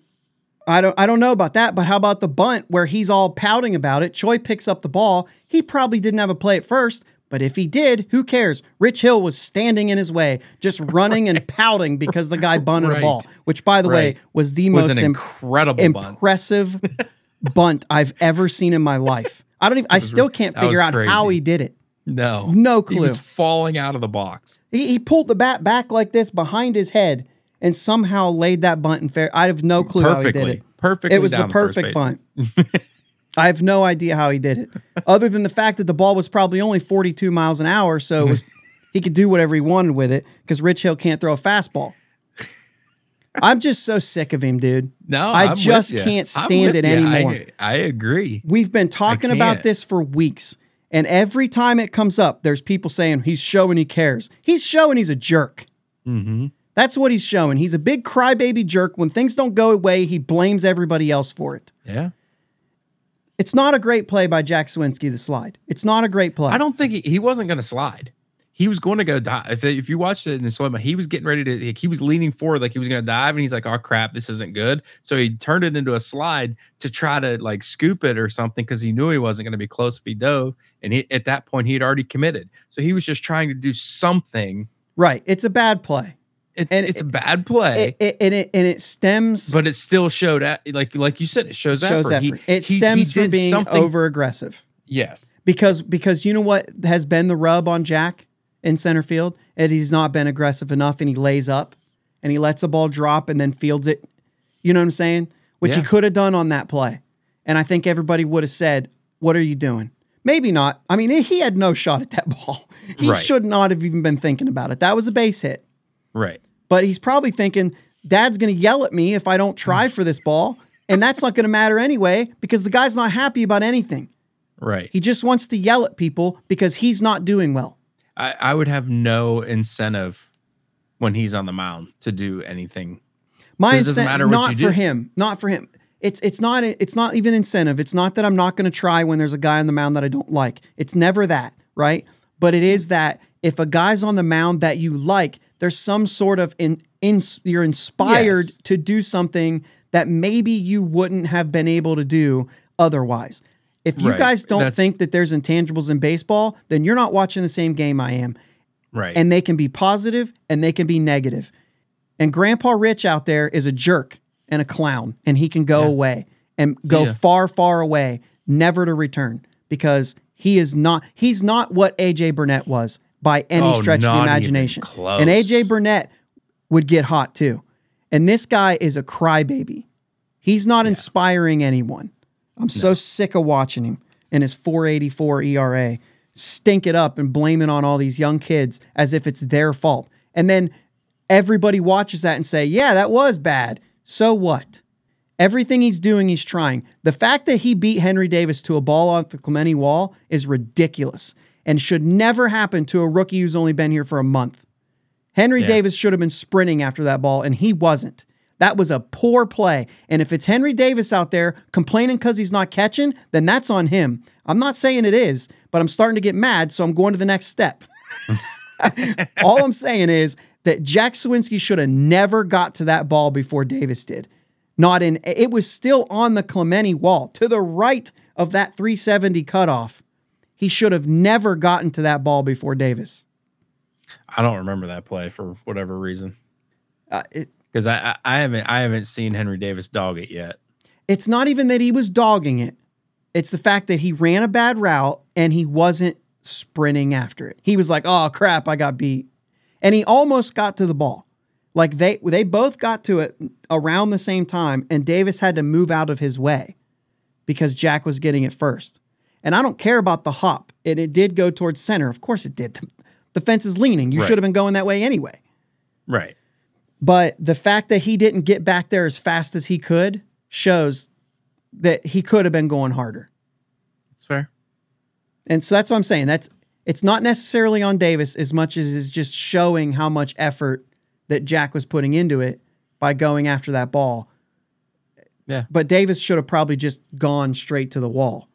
I don't I don't know about that, but how about the bunt where he's all pouting about it? Choi picks up the ball. He probably didn't have a play at first, but if he did, who cares? Rich Hill was standing in his way, just *laughs* running and pouting because the guy bunted a ball, which by the way was the was most im- incredible impressive *laughs* bunt I've ever seen in my life. I don't even I still can't figure out how he did it. No. No He clue. was falling out of the box. He, he pulled the bat back like this behind his head and somehow laid that bunt in fair. I have no clue how he did it. Perfectly. It was the perfect base. bunt. *laughs* I have no idea how he did it, other than the fact that the ball was probably only 42 miles an hour, so it was he could do whatever he wanted with it because Rich Hill can't throw a fastball. I'm just so sick of him, dude. No, I I'm just can't stand it ya. anymore. I, I agree. We've been talking about this for weeks. And every time it comes up, there's people saying he's showing he cares. He's showing he's a jerk. Mm-hmm. That's what he's showing. He's a big crybaby jerk. When things don't go away, he blames everybody else for it. Yeah. It's not a great play by Jack Suwinski, the slide. It's not a great play. I don't think he, he wasn't going to slide. He was going to go dive. If, if you watched it in the slow mo, he was getting ready to. Like, he was leaning forward like he was going to dive, and he's like, "Oh crap, this isn't good." So he turned it into a slide to try to like scoop it or something because he knew he wasn't going to be close if he dove. And he, at that point, he had already committed. So he was just trying to do something. Right. It's a bad play. It, And it's it- a bad play, It, and, it, and it stems but it still showed at like like you said, it shows, shows effort. He- it he- he stems from being over aggressive. Yes. Because because you know what has been the rub on Jack in center field? And he's not been aggressive enough and he lays up and he lets the ball drop and then fields it. You know what I'm saying? Which he could have done on that play. And I think everybody would have said, What are you doing? Maybe not. I mean, he had no shot at that *laughs* ball. He Right. should not have even been thinking about it. That was a base hit. Right. But he's probably thinking, Dad's going to yell at me if I don't try for this ball. And that's not going to matter anyway because the guy's not happy about anything. Right. He just wants to yell at people because he's not doing well. I, I would have no incentive when he's on the mound to do anything. My incentive, not for do. him, not for him. It's it's not it's not even incentive. It's not that I'm not going to try when there's a guy on the mound that I don't like. It's never that, right? But it is that if a guy's on the mound that you like, there's some sort of in, in you're inspired Yes. to do something that maybe you wouldn't have been able to do otherwise. If you Right. guys don't That's- think that there's intangibles in baseball, then you're not watching the same game I am Right. and they can be positive and they can be negative. And Grandpa Rich out there is a jerk and a clown, and he can go away and go ya. far, far away, never to return because he is not. He's not what AJ Burnett was by any Oh, stretch of the imagination. And AJ Burnett would get hot too. And this guy is a crybaby. He's not inspiring anyone. I'm so sick of watching him and his 484 ERA stink it up and blame it on all these young kids as if it's their fault. And then everybody watches that and say, yeah, that was bad. So what? Everything he's doing, he's trying. The fact that he beat Henry Davis to a ball off the Clemente wall is ridiculous and should never happen to a rookie who's only been here for a month. Henry Yeah. Davis should have been sprinting after that ball, and he wasn't. That was a poor play. And if it's Henry Davis out there complaining because he's not catching, then that's on him. I'm not saying it is, but I'm starting to get mad, so I'm going to the next step. *laughs* All I'm saying is that Jack Suwinski should have never got to that ball before Davis did. Not in it was still on the Clemente wall to the right of that 370 cutoff. He should have never gotten to that ball before Davis. I don't remember that play for whatever reason Uh, it, because I, I I haven't I haven't seen Henry Davis dog it yet. it's not even that he was dogging it. It's the fact that he ran a bad route and he wasn't sprinting after it. He was like, "Oh crap, I got beat." And he almost got to the ball. Like they they both got to it around the same time and Davis had to move out of his way because Jack was getting it first. And I don't care about the hop. And it did go towards center. Of course it did. The, the fence is leaning. You Right. should have been going that way anyway. Right. But the fact that he didn't get back there as fast as he could shows that he could have been going harder. That's fair. And so that's what I'm saying. That's it's not necessarily on Davis as much as it's just showing how much effort that Jack was putting into it by going after that ball. Yeah. But Davis should have probably just gone straight to the wall.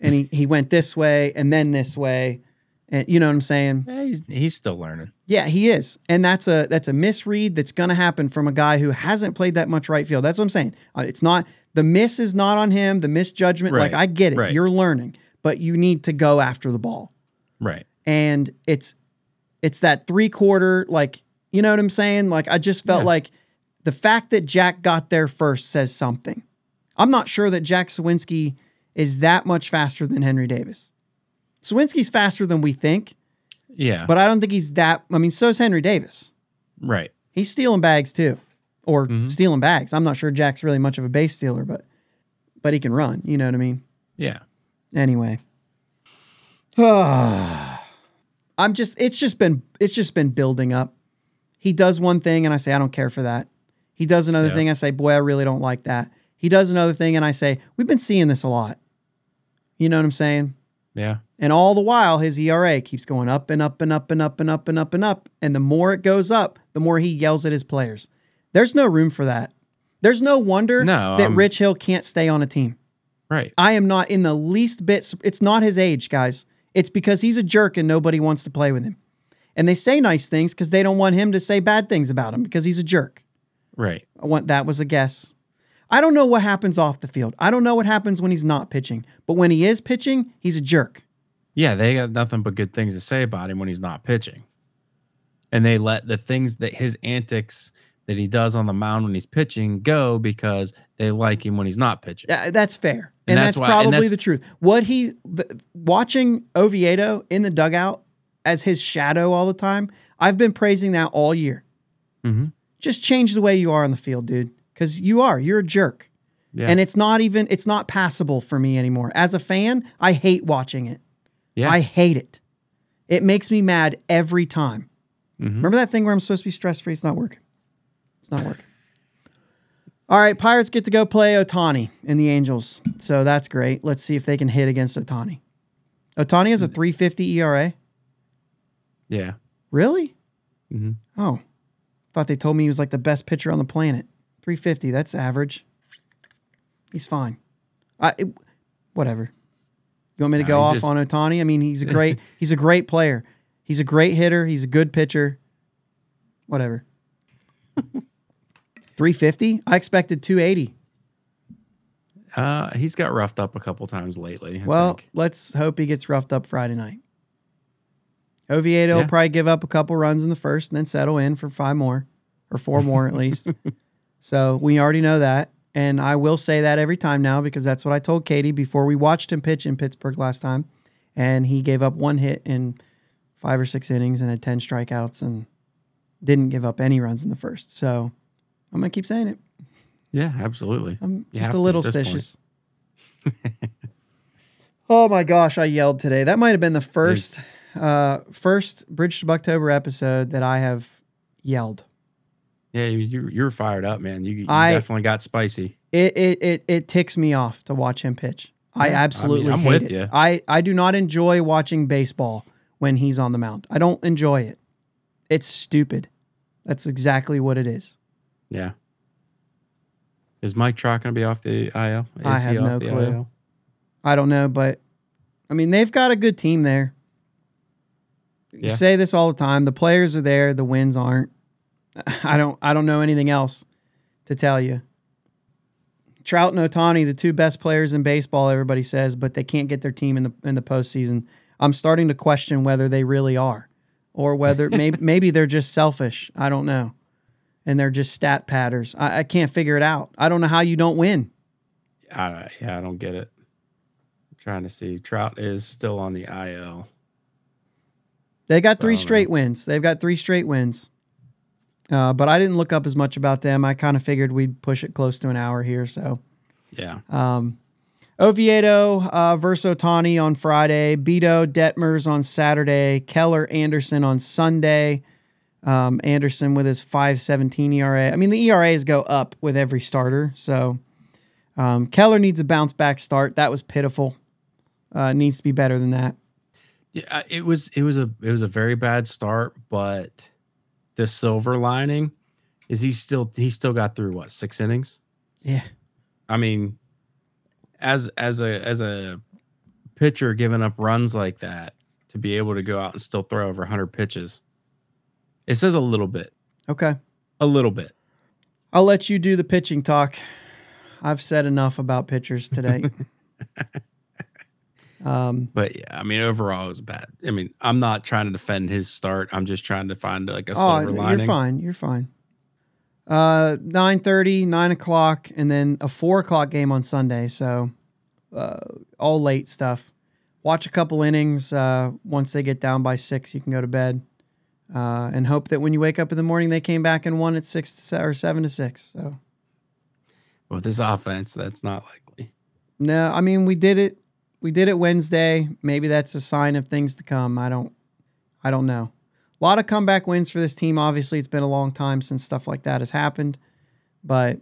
And he, he went this way and then this way. And you know what I'm saying? Yeah, he's, he's still learning. Yeah, he is, and that's a that's a misread that's going to happen from a guy who hasn't played that much right field. That's what I'm saying. Uh, It's not the miss is not on him. The misjudgment, like I get it, right. you're learning, but you need to go after the ball, Right. and it's it's that three quarter, like you know what I'm saying. Like I just felt Yeah. like the fact that Jack got there first says something. I'm not sure that Jack Suwinski is that much faster than Henry Davis. Suwinski's faster than we think, Yeah. but I don't think he's that. I mean, so is Henry Davis. right. He's stealing bags too, or Mhm. stealing bags. I'm not sure Jack's really much of a base stealer, but but he can run. You know what I mean? Yeah. Anyway, *sighs* I'm just it's just been it's just been building up. He does one thing, and I say I don't care for that. He does another Yeah. thing. I say, boy, I really don't like that. He does another thing, and I say, we've been seeing this a lot. You know what I'm saying? Yeah. And all the while, his ERA keeps going up and up and up and up and up and up and up. And the more it goes up, the more he yells at his players. There's no room for that. There's no wonder No, that um, Rich Hill can't stay on a team. Right. I am not in the least bit. It's not his age, guys. It's because he's a jerk and nobody wants to play with him. And they say nice things because they don't want him to say bad things about him because he's a jerk. Right. I want that was a guess. I don't know what happens off the field. I don't know what happens when he's not pitching. But when he is pitching, he's a jerk. Yeah, they got nothing but good things to say about him when he's not pitching. And they let the things that his antics that he does on the mound when he's pitching go because they like him when he's not pitching. Yeah, that's fair. And, And that's, that's why- and probably that's- the truth. What he the, watching Oviedo in the dugout as his shadow all the time, I've been praising that all year. Mhm. Just change the way you are on the field, dude, cuz you are. You're a jerk. Yeah. And it's not even it's not passable for me anymore. As a fan, I hate watching it. Yeah. I hate it. It makes me mad every time. Mhm. Remember that thing where I'm supposed to be stress free? It's not working. It's not working. All right, Pirates get to go play Ohtani and the Angels. So that's great. Let's see if they can hit against Ohtani. Ohtani has a 350 ERA. yeah. Really? Mhm. Oh, thought they told me he was like the best pitcher on the planet. 350, that's average. He's fine. I, it- whatever. You want me to Nah, go off just- on Ohtani? I mean, he's a great *laughs* he's a great player. He's a great hitter. He's a good pitcher. Whatever. *laughs* 350? I expected 280. Uh, he's got roughed up a couple times lately. I Well, think. let's hope he gets roughed up Friday night. Oviedo will probably give up a couple runs in the first and then settle in for five more or four more at least. *laughs* So we already know that. And I will say that every time now because that's what I told Katie before we watched him pitch in Pittsburgh last time. And he gave up one hit in five or six innings and had 10 strikeouts and didn't give up any runs in the first. So I'm going to keep saying it. yeah, absolutely. I'm You just a little at this point. stitious. *laughs* oh my gosh, I yelled today. That might have been the first uh first Bridge to Buctober episode that I have yelled. Yeah, you, you you're fired up, man. You, you I- definitely got spicy. It it it it ticks me off to watch him pitch. I Yeah, I mean, absolutely I'm hate with it. ya. I I do not enjoy watching baseball when he's on the mound. I don't enjoy it. It's stupid. That's exactly what it is. Yeah. Is Mike Trout going to be off the IL? Is I he have off no the clue. IL? I don't know, but I mean, they've got a good team there. You Yeah. say this all the time. The players are there, the wins aren't. *laughs* I don't I don't know anything else to tell you. Trout and Ohtani, the two best players in baseball, everybody says, but they can't get their team in the in the postseason. I'm starting to question whether they really are, or whether maybe *laughs* maybe they're just selfish. I don't know, and they're just stat patters. I, I can't figure it out. I don't know how you don't win. I, yeah, I don't get it. I'm trying to see. Trout is still on the IL. They got three So, straight wins. They've got three straight wins. Uh, but I didn't look up as much about them. I kind of figured we'd push it close to an hour here. So Yeah. um, Oviedo uh, versus Ohtani on Friday. Bido Detmers on Saturday. Keller Anderson on Sunday. Um, Anderson with his 517 ERA. I mean, the ERAs go up with every starter. So um, Keller needs a bounce back start. That was pitiful. Uh, needs to be better than that. Yeah, it was it was a it was a very bad start, but the silver lining is he still he still got through what six innings. Yeah. I mean, as as a as a pitcher giving up runs like that to be able to go out and still throw over 100 pitches, it says a little bit, Okay. a little bit. I'll let you do the pitching talk. I've said enough about pitchers today. *laughs* um, But yeah, I mean, overall, it was bad. I mean, I'm not trying to defend his start. I'm just trying to find like a oh, silver you're fine. You're fine. Uh, 9.30, 9 o'clock, and then a 4 o'clock game on Sunday. So uh, all late stuff. Watch a couple innings. Uh, once they get down by 6, you can go to bed. Uh, and hope that when you wake up in the morning, they came back and won at 6 to se- or 7 to 6. So, With this offense, that's not likely. no, I mean, we did it. We did it Wednesday. Maybe that's a sign of things to come. I don't I don't know. A lot of comeback wins for this team. Obviously, it's been a long time since stuff like that has happened. but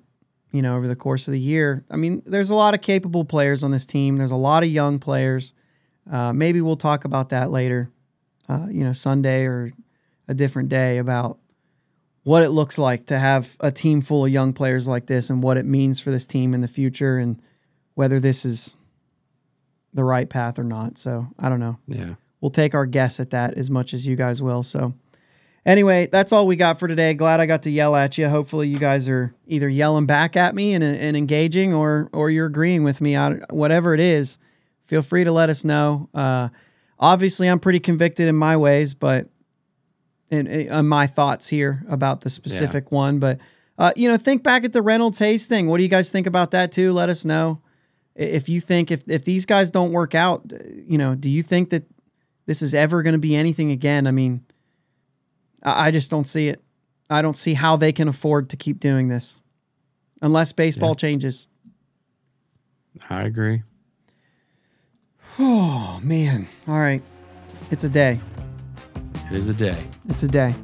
you know, over the course of the year, I mean, there's a lot of capable players on this team. There's a lot of young players. Uh, maybe we'll talk about that later, uh, you know, Sunday or a different day about what it looks like to have a team full of young players like this and what it means for this team in the future and whether this is the right path or not. So I don't know. Yeah. We'll take our guess at that as much as you guys will. So anyway, that's all we got for today. Glad I got to yell at you. Hopefully you guys are either yelling back at me and, and engaging or or you're agreeing with me out whatever it is. Feel free to let us know. Uh, obviously I'm pretty convicted in my ways, but in, in my thoughts here about the specific yeah. one, but uh, you know, think back at the Reynolds Hayes thing. What do you guys think about that too? Let us know if you think if if these guys don't work out, uh, you know, do you think that this is ever going to be anything again? I mean, I, I just don't see it. I don't see how they can afford to keep doing this unless baseball yeah. changes. I agree. *sighs* Oh man! All right, it's a day. It is a day. It's a day.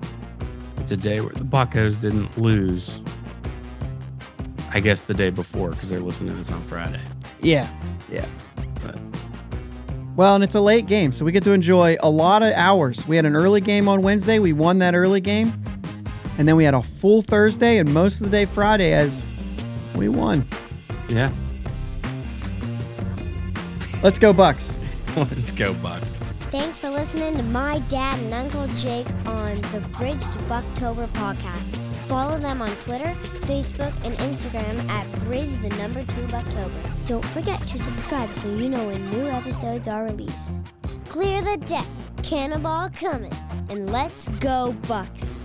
It's a day where the Buccos didn't lose. I guess the day before because they're listening to this on Friday. Yeah, yeah. But well, and it's a late game, so we get to enjoy a lot of hours. We had an early game on Wednesday. We won that early game, and then we had a full Thursday and most of the day Friday as we won. Yeah. Let's go Bucs. *laughs* Let's go Bucs. Thanks for listening to my dad and Uncle Jake on the Bridge to Buctober podcast. Follow them on Twitter, Facebook, and Instagram at Bridge the number two October. Don't forget to subscribe so you know when new episodes are released. Clear the deck, cannonball coming, and let's go Bucs!